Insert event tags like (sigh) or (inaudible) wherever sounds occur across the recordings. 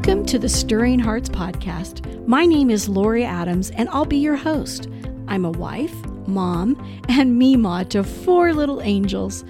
Welcome to the Stirring Hearts Podcast. My name is Lori Adams, and I'll be your host. I'm a wife, mom, and Mima to four little angels.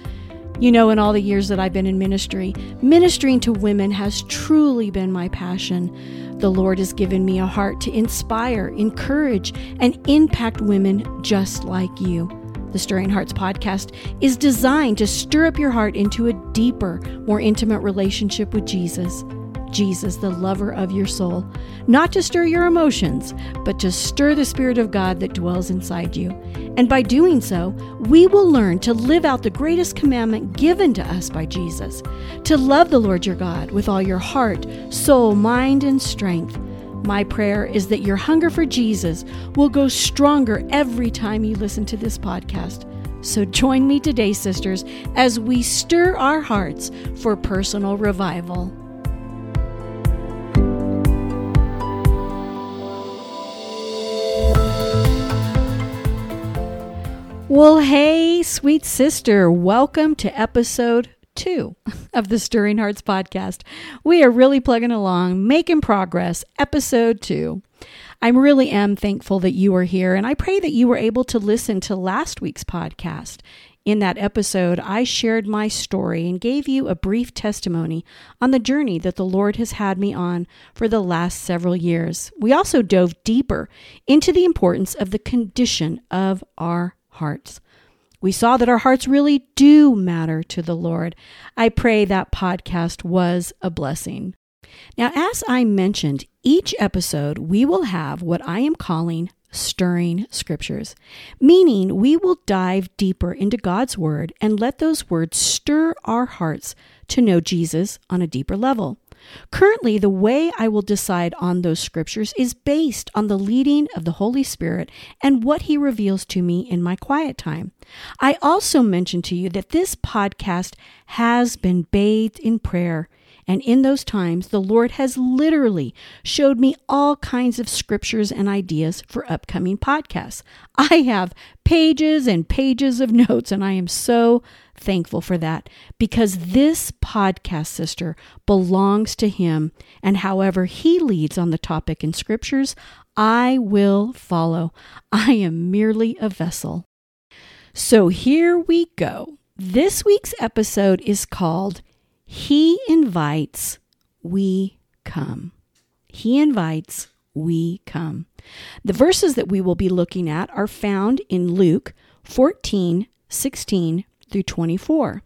You know, in all the years that I've been in ministry, ministering to women has truly been my passion. The Lord has given me a heart to inspire, encourage, and impact women just like you. The Stirring Hearts podcast is designed to stir up your heart into a deeper, more intimate relationship with Jesus. Jesus, the lover of your soul, not to stir your emotions, but to stir the Spirit of God that dwells inside you. And by doing so, we will learn to live out the greatest commandment given to us by Jesus to love the Lord your God with all your heart, soul, mind, and strength. My prayer is that your hunger for Jesus will go stronger every time you listen to this podcast. So join me today, sisters, as we stir our hearts for personal revival. Well, hey, sweet sister, welcome to episode two (laughs) of the Stirring Hearts podcast. We are really plugging along, making progress, episode two. I really am thankful that you are here, and I pray that you were able to listen to last week's podcast. In that episode, I shared my story and gave you a brief testimony on the journey that the Lord has had me on for the last several years. We also dove deeper into the importance of the condition of our hearts. We saw that our hearts really do matter to the Lord. I pray that podcast was a blessing. Now, as I mentioned, each episode we will have what I am calling stirring scriptures, meaning we will dive deeper into God's Word and let those words stir our hearts to know Jesus on a deeper level. Currently, the way I will decide on those scriptures is based on the leading of the Holy Spirit and what He reveals to me in my quiet time. I also mentioned to you that this podcast has been bathed in prayer. And in those times, the Lord has literally showed me all kinds of scriptures and ideas for upcoming podcasts. I have pages and pages of (laughs) notes, and I am so thankful for that because this podcast, sister, belongs to Him. And however He leads on the topic in scriptures, I will follow. I am merely a vessel. So here we go. This week's episode is called He Invites, We Come. He invites, we come. The verses that we will be looking at are found in Luke 14, 16 through 24.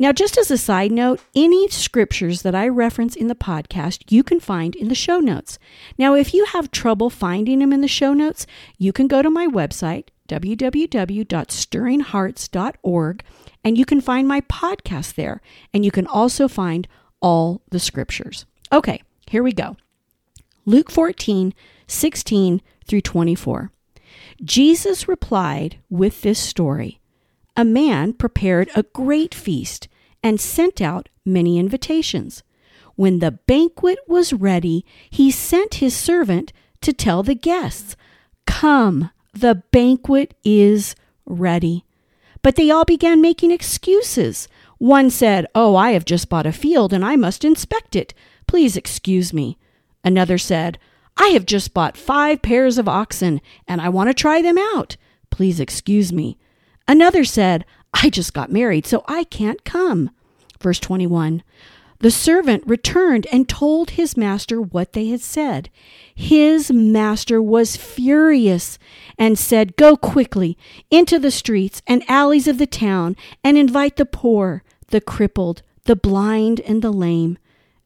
Now, just as a side note, any scriptures that I reference in the podcast, you can find in the show notes. Now, if you have trouble finding them in the show notes, you can go to my website, www.stirringhearts.org, and you can find my podcast there. And you can also find all the scriptures. Okay, here we go. Luke 14, 16 through 24. Jesus replied with this story a man prepared a great feast and sent out many invitations. When the banquet was ready, he sent his servant to tell the guests, Come, the banquet is ready. But they all began making excuses. One said, Oh, I have just bought a field and I must inspect it. Please excuse me. Another said, I have just bought five pairs of oxen and I want to try them out. Please excuse me. Another said, I just got married, so I can't come. Verse 21 The servant returned and told his master what they had said. His master was furious and said, Go quickly into the streets and alleys of the town and invite the poor, the crippled, the blind, and the lame.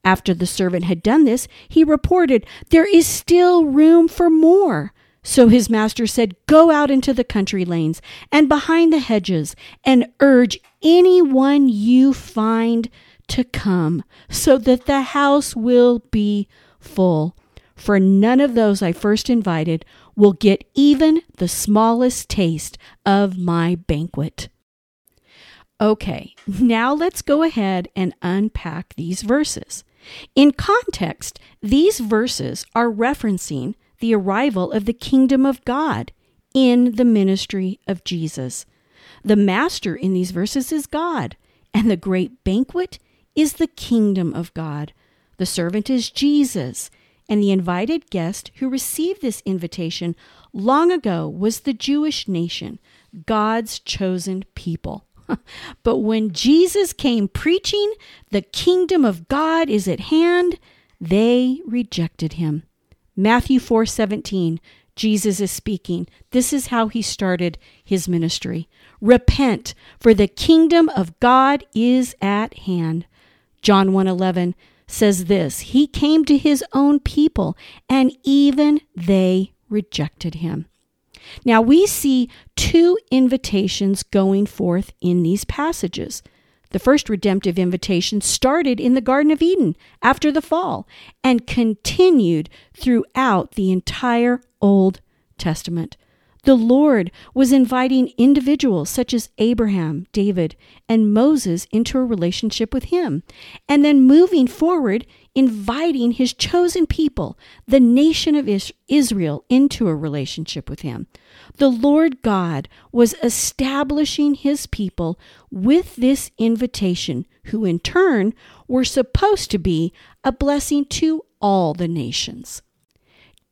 After the servant had done this, he reported, There is still room for more. So his master said, Go out into the country lanes and behind the hedges and urge anyone you find to come, so that the house will be full. For none of those I first invited will get even the smallest taste of my banquet. Okay, now let's go ahead and unpack these verses. In context, these verses are referencing the arrival of the kingdom of God in the ministry of Jesus. The master in these verses is God, and the great banquet is the kingdom of God. The servant is Jesus. And the invited guest who received this invitation long ago was the Jewish nation, God's chosen people. (laughs) but when Jesus came preaching, the kingdom of God is at hand, they rejected him. Matthew 4:17 Jesus is speaking. This is how he started his ministry. Repent, for the kingdom of God is at hand. John 1:11 says this, he came to his own people and even they rejected him. Now we see two invitations going forth in these passages. The first redemptive invitation started in the Garden of Eden after the fall and continued throughout the entire Old Testament. The Lord was inviting individuals such as Abraham, David, and Moses into a relationship with Him, and then moving forward, inviting His chosen people, the nation of Israel, into a relationship with Him. The Lord God was establishing His people with this invitation, who in turn were supposed to be a blessing to all the nations.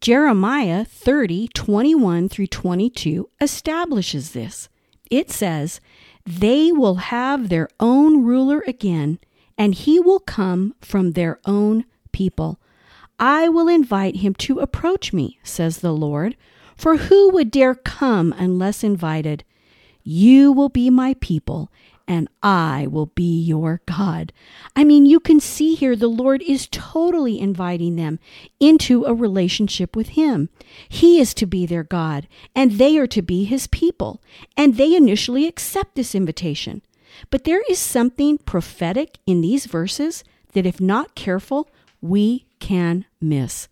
Jeremiah 30, 21 through 22 establishes this. It says, They will have their own ruler again, and he will come from their own people. I will invite him to approach me, says the Lord. For who would dare come unless invited? You will be my people, and I will be your God. I mean, you can see here the Lord is totally inviting them into a relationship with Him. He is to be their God, and they are to be His people. And they initially accept this invitation. But there is something prophetic in these verses that, if not careful, we can miss.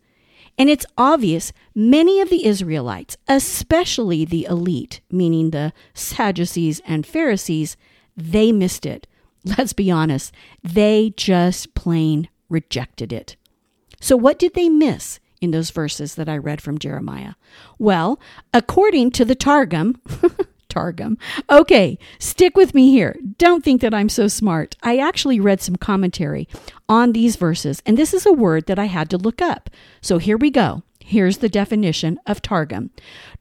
And it's obvious many of the Israelites, especially the elite, meaning the Sadducees and Pharisees, they missed it. (laughs) Let's be honest, they just plain rejected it. So, what did they miss in those verses that I read from Jeremiah? Well, according to the Targum, (laughs) Targum. Okay, stick with me here. Don't think that I'm so smart. I actually read some commentary on these verses, and this is a word that I had to look up. So here we go. Here's the definition of Targum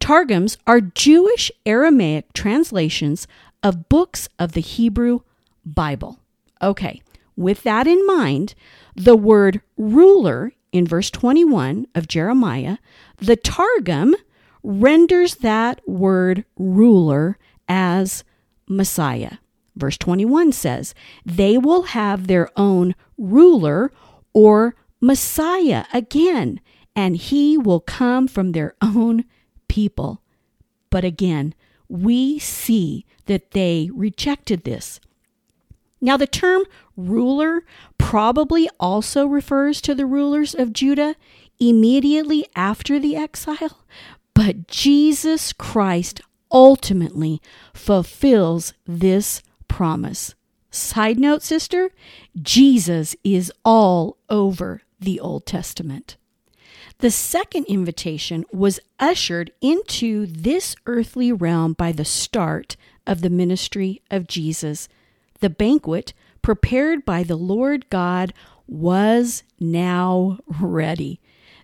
Targums are Jewish Aramaic translations of books of the Hebrew Bible. Okay, with that in mind, the word ruler in verse 21 of Jeremiah, the Targum renders that word ruler as Messiah. Verse 21 says, They will have their own ruler or Messiah again, and he will come from their own people. But again, we see that they rejected this. Now, the term ruler probably also refers to the rulers of Judah immediately after the exile, but Jesus Christ ultimately fulfills this promise. Side note, sister, Jesus is all over the Old Testament. The second invitation was ushered into this earthly realm by the start of the ministry of Jesus. The banquet prepared by the Lord God was now ready.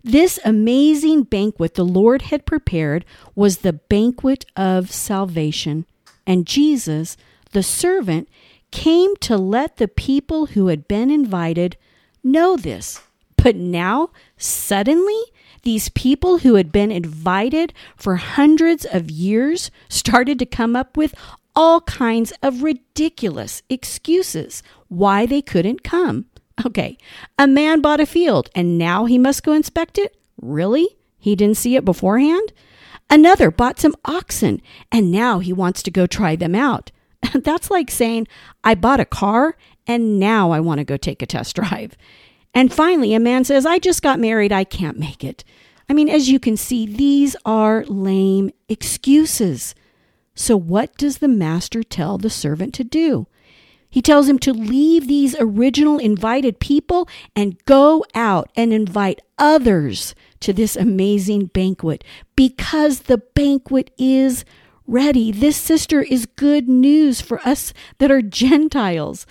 This amazing banquet the Lord had prepared was the banquet of salvation, and Jesus, the servant, came to let the people who had been invited know this. But now, suddenly, these people who had been invited for hundreds of years started to come up with all kinds of ridiculous excuses why they couldn't come. Okay, a man bought a field and now he must go inspect it? Really? He didn't see it beforehand? Another bought some oxen and now he wants to go try them out. (laughs) That's like saying, I bought a car and now I want to go take a test drive. And finally, a man says, I just got married, I can't make it. I mean, as you can see, these are lame excuses. So, what does the master tell the servant to do? He tells him to leave these original invited people and go out and invite others to this amazing banquet because the banquet is ready. This sister is good news for us that are Gentiles.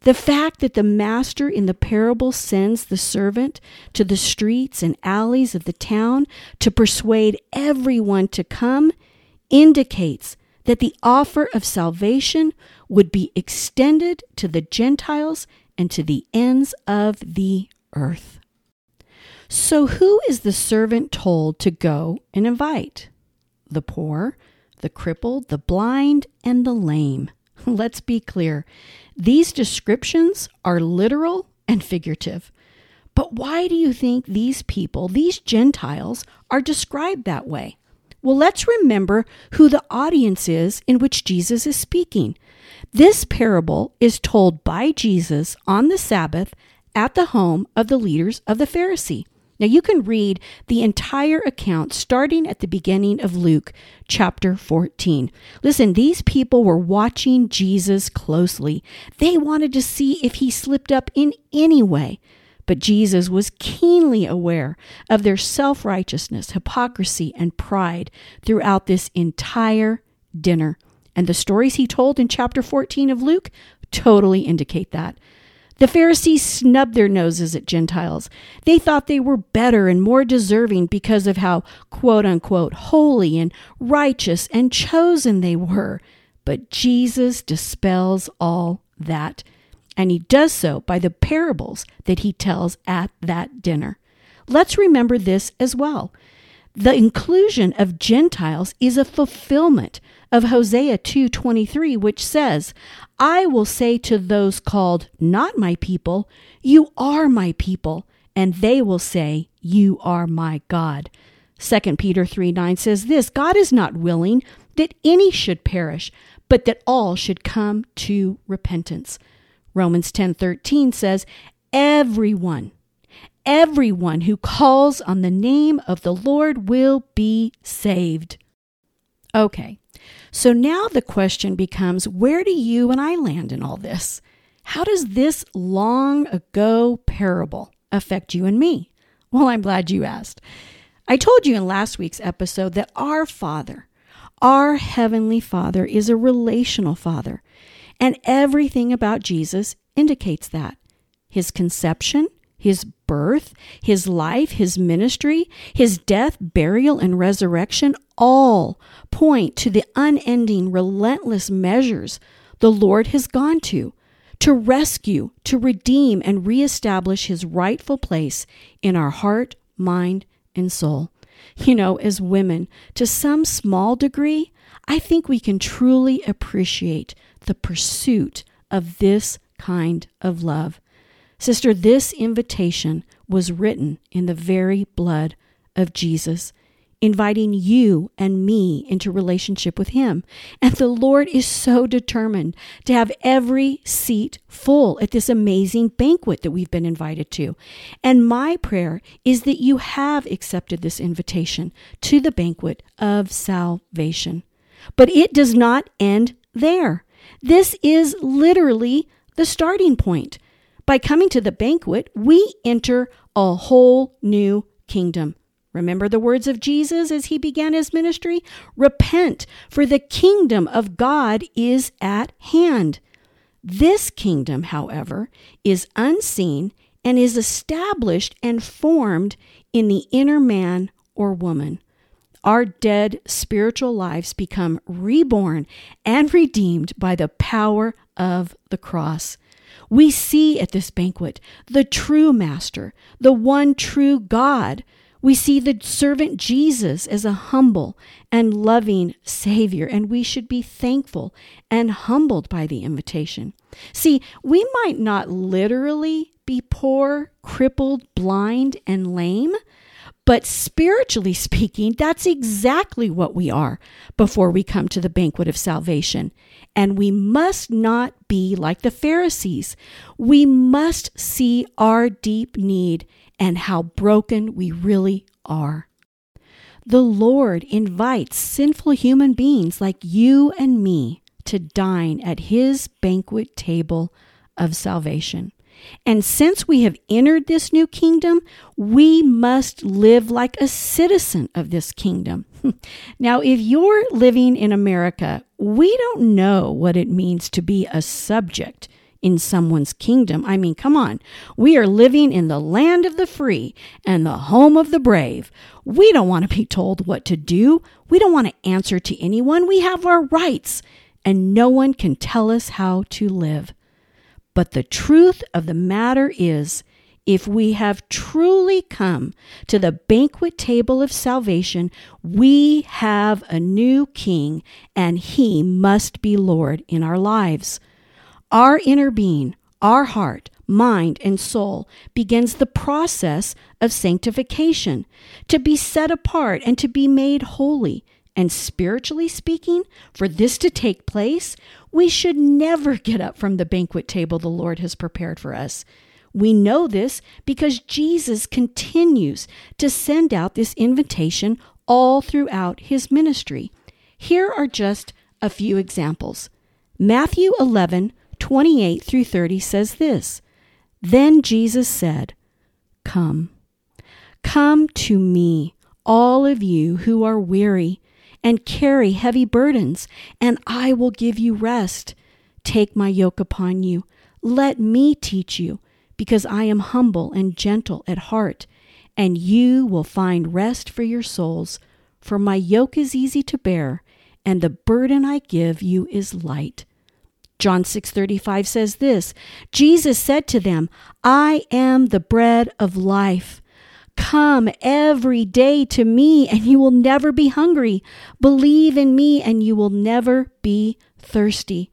The fact that the master in the parable sends the servant to the streets and alleys of the town to persuade everyone to come indicates that the offer of salvation would be extended to the Gentiles and to the ends of the earth. So, who is the servant told to go and invite? The poor, the crippled, the blind, and the lame. (laughs) Let's be clear. These descriptions are literal and figurative. But why do you think these people, these Gentiles, are described that way? Well, let's remember who the audience is in which Jesus is speaking. This parable is told by Jesus on the Sabbath at the home of the leaders of the Pharisee. Now, you can read the entire account starting at the beginning of Luke chapter 14. Listen, these people were watching Jesus closely. They wanted to see if he slipped up in any way. But Jesus was keenly aware of their self righteousness, hypocrisy, and pride throughout this entire dinner. And the stories he told in chapter 14 of Luke totally indicate that. The Pharisees snubbed their noses at Gentiles. They thought they were better and more deserving because of how quote unquote holy and righteous and chosen they were. But Jesus dispels all that and he does so by the parables that he tells at that dinner. Let's remember this as well. The inclusion of Gentiles is a fulfillment of Hosea 2:23 which says, "I will say to those called not my people, you are my people, and they will say, you are my God." 2 Peter 3:9 says this, God is not willing that any should perish, but that all should come to repentance. Romans 10:13 says, "Everyone, everyone who calls on the name of the Lord will be saved." Okay. So now the question becomes, where do you and I land in all this? How does this long ago parable affect you and me? Well, I'm glad you asked. I told you in last week's episode that our Father, our Heavenly Father, is a relational Father. And everything about Jesus indicates that his conception, his birth, his life, his ministry, his death, burial, and resurrection all point to the unending, relentless measures the Lord has gone to to rescue, to redeem, and reestablish his rightful place in our heart, mind, and soul. You know, as women, to some small degree, I think we can truly appreciate the pursuit of this kind of love. Sister, this invitation was written in the very blood of Jesus, inviting you and me into relationship with Him. And the Lord is so determined to have every seat full at this amazing banquet that we've been invited to. And my prayer is that you have accepted this invitation to the banquet of salvation. But it does not end there. This is literally the starting point. By coming to the banquet, we enter a whole new kingdom. Remember the words of Jesus as he began his ministry? Repent, for the kingdom of God is at hand. This kingdom, however, is unseen and is established and formed in the inner man or woman our dead spiritual lives become reborn and redeemed by the power of the cross. We see at this banquet the true Master, the one true God. We see the servant Jesus as a humble and loving Savior, and we should be thankful and humbled by the invitation. See, we might not literally be poor, crippled, blind, and lame, but spiritually speaking, that's exactly what we are before we come to the banquet of salvation. And we must not be like the Pharisees. We must see our deep need and how broken we really are. The Lord invites sinful human beings like you and me to dine at his banquet table of salvation. And since we have entered this new kingdom, we must live like a citizen of this kingdom. (laughs) now, if you're living in America, we don't know what it means to be a subject in someone's kingdom. I mean, come on. We are living in the land of the free and the home of the brave. We don't want to be told what to do. We don't want to answer to anyone. We have our rights, and no one can tell us how to live. But the truth of the matter is, if we have truly come to the banquet table of salvation, we have a new king, and he must be Lord in our lives. Our inner being, our heart, mind, and soul begins the process of sanctification, to be set apart and to be made holy. And spiritually speaking, for this to take place, we should never get up from the banquet table the Lord has prepared for us. We know this because Jesus continues to send out this invitation all throughout his ministry. Here are just a few examples. Matthew 11, 28 through 30 says this Then Jesus said, Come, come to me, all of you who are weary and carry heavy burdens, and I will give you rest. Take my yoke upon you. Let me teach you, because I am humble and gentle at heart, and you will find rest for your souls. For my yoke is easy to bear, and the burden I give you is light. John 6:35 says this, Jesus said to them, I am the bread of life. Come every day to me and you will never be hungry. Believe in me and you will never be thirsty.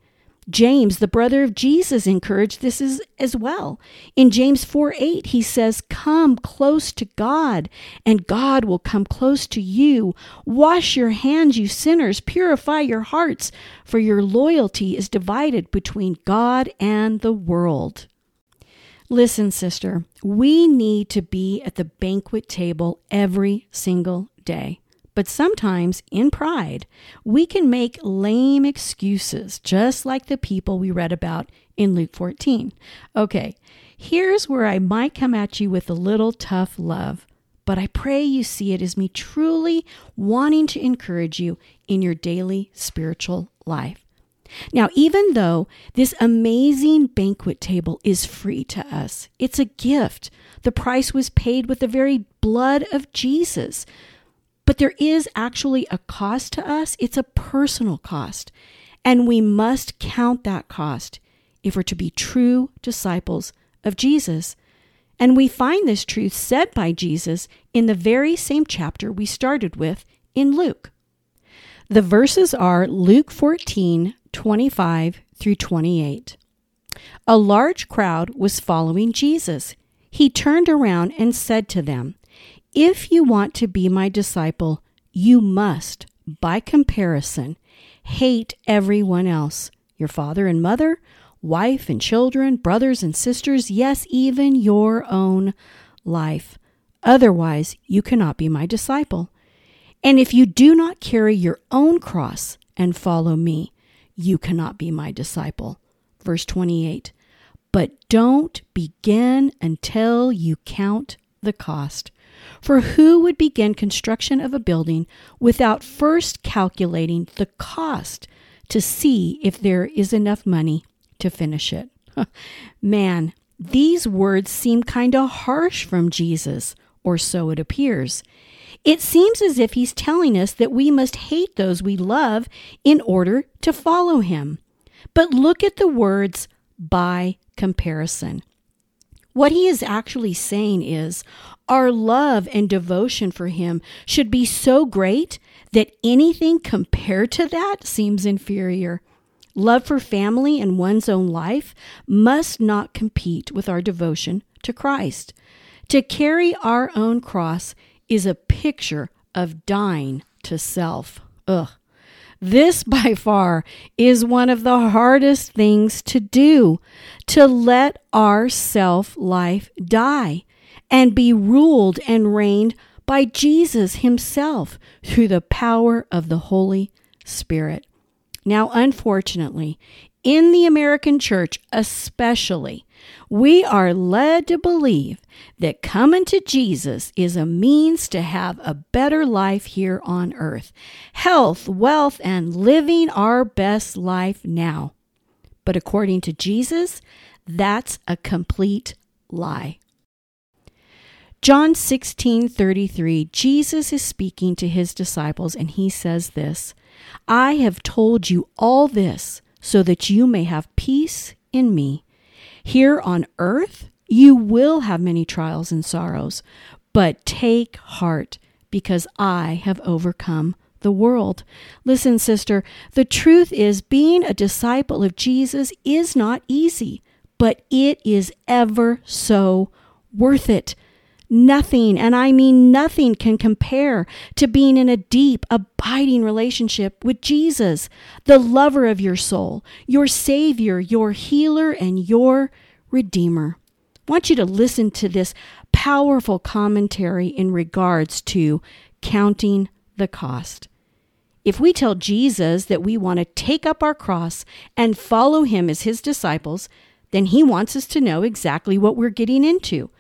James, the brother of Jesus, encouraged this as, well. In James 4 8, he says, Come close to God, and God will come close to you. Wash your hands, you sinners. Purify your hearts, for your loyalty is divided between God and the world. Listen, sister, we need to be at the banquet table every single day. But sometimes, in pride, we can make lame excuses, just like the people we read about in Luke 14. Okay, here's where I might come at you with a little tough love, but I pray you see it as me truly wanting to encourage you in your daily spiritual life. Now, even though this amazing banquet table is free to us, it's a gift. The price was paid with the very blood of Jesus. But there is actually a cost to us, it's a personal cost. And we must count that cost if we're to be true disciples of Jesus. And we find this truth said by Jesus in the very same chapter we started with in Luke. The verses are Luke 14, 25 through 28. A large crowd was following Jesus. He turned around and said to them, if you want to be my disciple, you must, by comparison, hate everyone else your father and mother, wife and children, brothers and sisters, yes, even your own life. Otherwise, you cannot be my disciple. And if you do not carry your own cross and follow me, you cannot be my disciple. Verse 28. But don't begin until you count the cost for who would begin construction of a building without first calculating the cost to see if there is enough money to finish it? (laughs) Man, these words seem kind of harsh from Jesus, or so it appears. It seems as if he's telling us that we must hate those we love in order to follow him. But look at the words by comparison. What he is actually saying is our love and devotion for him should be so great that anything compared to that seems inferior. Love for family and one's own life must not compete with our devotion to Christ. To carry our own cross is a picture of dying to self. Ugh. This, (laughs) by far, is one of the hardest things to do to let our self life die and be ruled and reigned by Jesus Himself through the power of the Holy Spirit. Now, unfortunately, in the American church especially, we are led to believe that coming to Jesus is a means to have a better life here on earth, health, wealth, and living our best life now. But according to Jesus, that's a complete lie. John 16:33 Jesus is speaking to his disciples and he says this, I have told you all this so that you may have peace in me. Here on earth you will have many trials and sorrows, but take heart because I have overcome the world. Listen, sister, the truth is being a disciple of Jesus is not easy, but it is ever so worth it. Nothing, and I mean nothing, can compare to being in a deep, abiding relationship with Jesus, the lover of your soul, your Savior, your healer, and your Redeemer. I want you to listen to this powerful commentary in regards to counting the cost. If we tell Jesus that we want to take up our cross and follow him as his disciples, then he wants us to know exactly what we're getting into.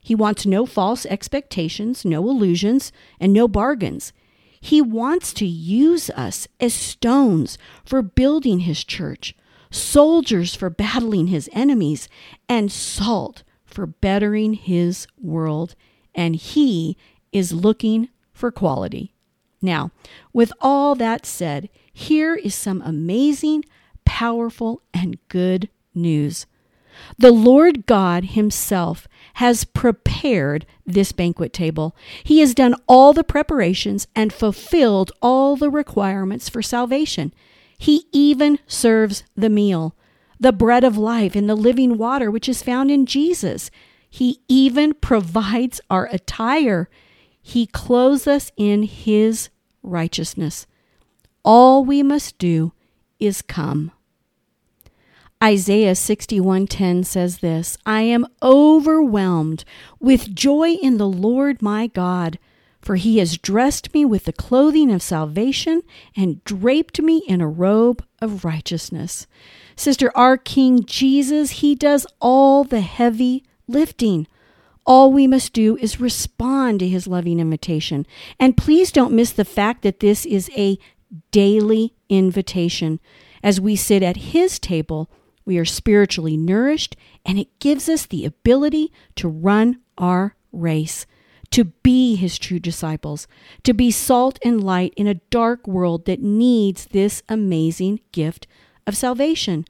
He wants no false expectations, no illusions, and no bargains. He wants to use us as stones for building his church, soldiers for battling his enemies, and salt for bettering his world. And he is looking for quality. Now, with all that said, here is some amazing, powerful, and good news. The Lord God Himself has prepared this banquet table. He has done all the preparations and fulfilled all the requirements for salvation. He even serves the meal, the bread of life, and the living water which is found in Jesus. He even provides our attire. He clothes us in His righteousness. All we must do is come. Isaiah 61:10 says this, I am overwhelmed with joy in the Lord my God, for he has dressed me with the clothing of salvation and draped me in a robe of righteousness. Sister, our King Jesus, he does all the heavy lifting. All we must do is respond to his loving invitation. And please don't miss the fact that this is a daily invitation. As we sit at his table, we are spiritually nourished, and it gives us the ability to run our race, to be his true disciples, to be salt and light in a dark world that needs this amazing gift of salvation.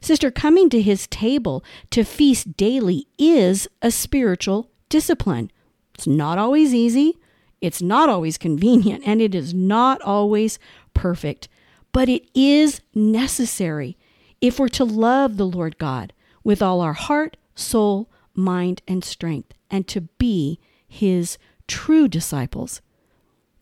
Sister, coming to his table to feast daily is a spiritual discipline. It's not always easy, it's not always convenient, and it is not always perfect, but it is necessary if we're to love the Lord God with all our heart, soul, mind, and strength, and to be his true disciples.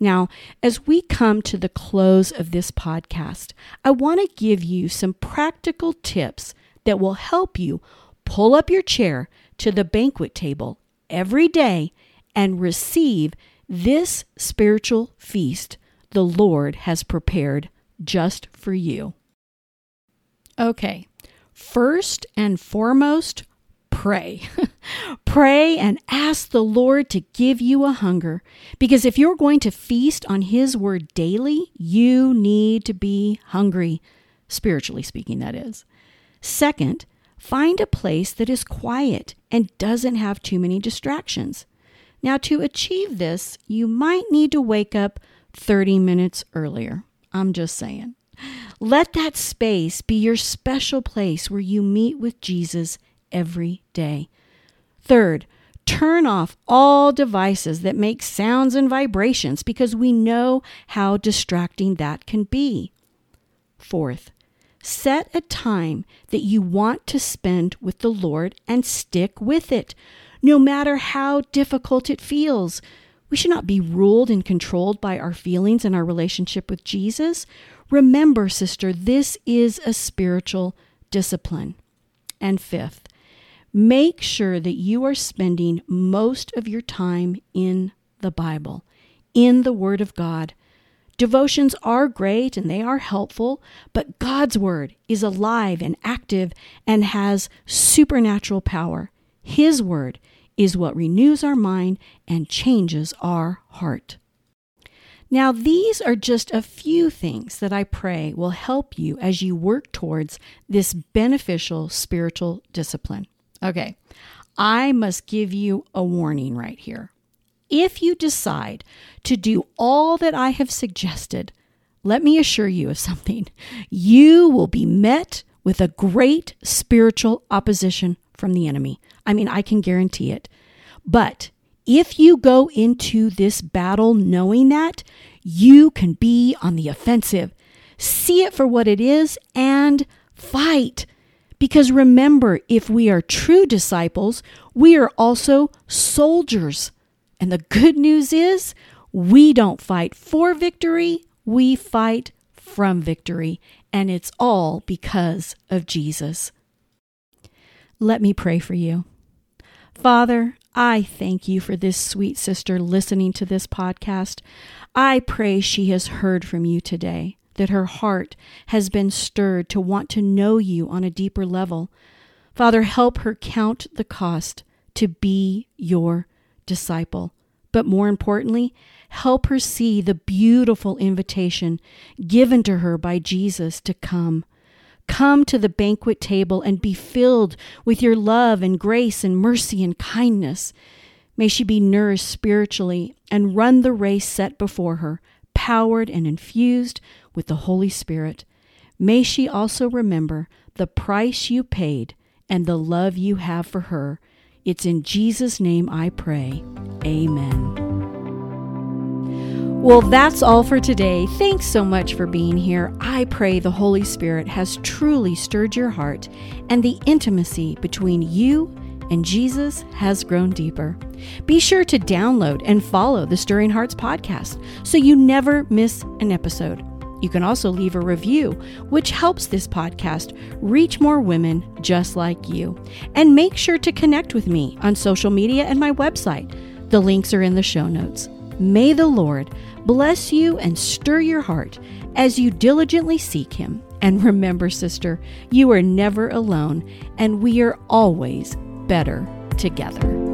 Now, as we come to the close of this podcast, I want to give you some practical tips that will help you pull up your chair to the banquet table every day and receive this spiritual feast the Lord has prepared just for you. Okay, first and foremost, pray. (laughs) pray and ask the Lord to give you a hunger. Because if you're going to feast on His word daily, you need to be hungry, spiritually speaking, that is. Second, find a place that is quiet and doesn't have too many distractions. Now, to achieve this, you might need to wake up 30 minutes earlier. I'm just saying. Let that space be your special place where you meet with Jesus every day. Third, turn off all devices that make sounds and vibrations because we know how distracting that can be. Fourth, set a time that you want to spend with the Lord and stick with it, no matter how difficult it feels. We should not be ruled and controlled by our feelings and our relationship with Jesus. Remember, sister, this is a spiritual discipline. And fifth, make sure that you are spending most of your time in the Bible, in the Word of God. Devotions are great and they are helpful, but God's Word is alive and active and has supernatural power. His Word is what renews our mind and changes our heart. Now, these are just a few things that I pray will help you as you work towards this beneficial spiritual discipline. Okay, I must give you a warning right here. If you decide to do all that I have suggested, let me assure you of (laughs) something. You will be met with a great spiritual opposition from the enemy. I mean, I can guarantee it. But if you go into this battle knowing that, you can be on the offensive. See it for what it is and fight. Because remember, if we are true disciples, we are also soldiers. And the good news is, we don't fight for victory, we fight from victory. And it's all because of Jesus. Let me pray for you. Father, I thank you for this sweet sister listening to this podcast. I pray she has heard from you today, that her heart has been stirred to want to know you on a deeper level. Father, help her count the cost to be your disciple. But more importantly, help her see the beautiful invitation given to her by Jesus to come. Come to the banquet table and be filled with your love and grace and mercy and kindness. May she be nourished spiritually and run the race set before her, powered and infused with the Holy Spirit. May she also remember the price you paid and the love you have for her. It's in Jesus' name I pray. Amen. Well, that's all for today. Thanks so much for being here. I pray the Holy Spirit has truly stirred your heart and the intimacy between you and Jesus has grown deeper. Be sure to download and follow the Stirring Hearts podcast so you never miss an episode. You can also leave a review, which helps this podcast reach more women just like you. And make sure to connect with me on social media and my website. The links are in the show notes. May the Lord bless you and stir your heart as you diligently seek Him. And (laughs) remember, sister, you are never alone, and we are always better together.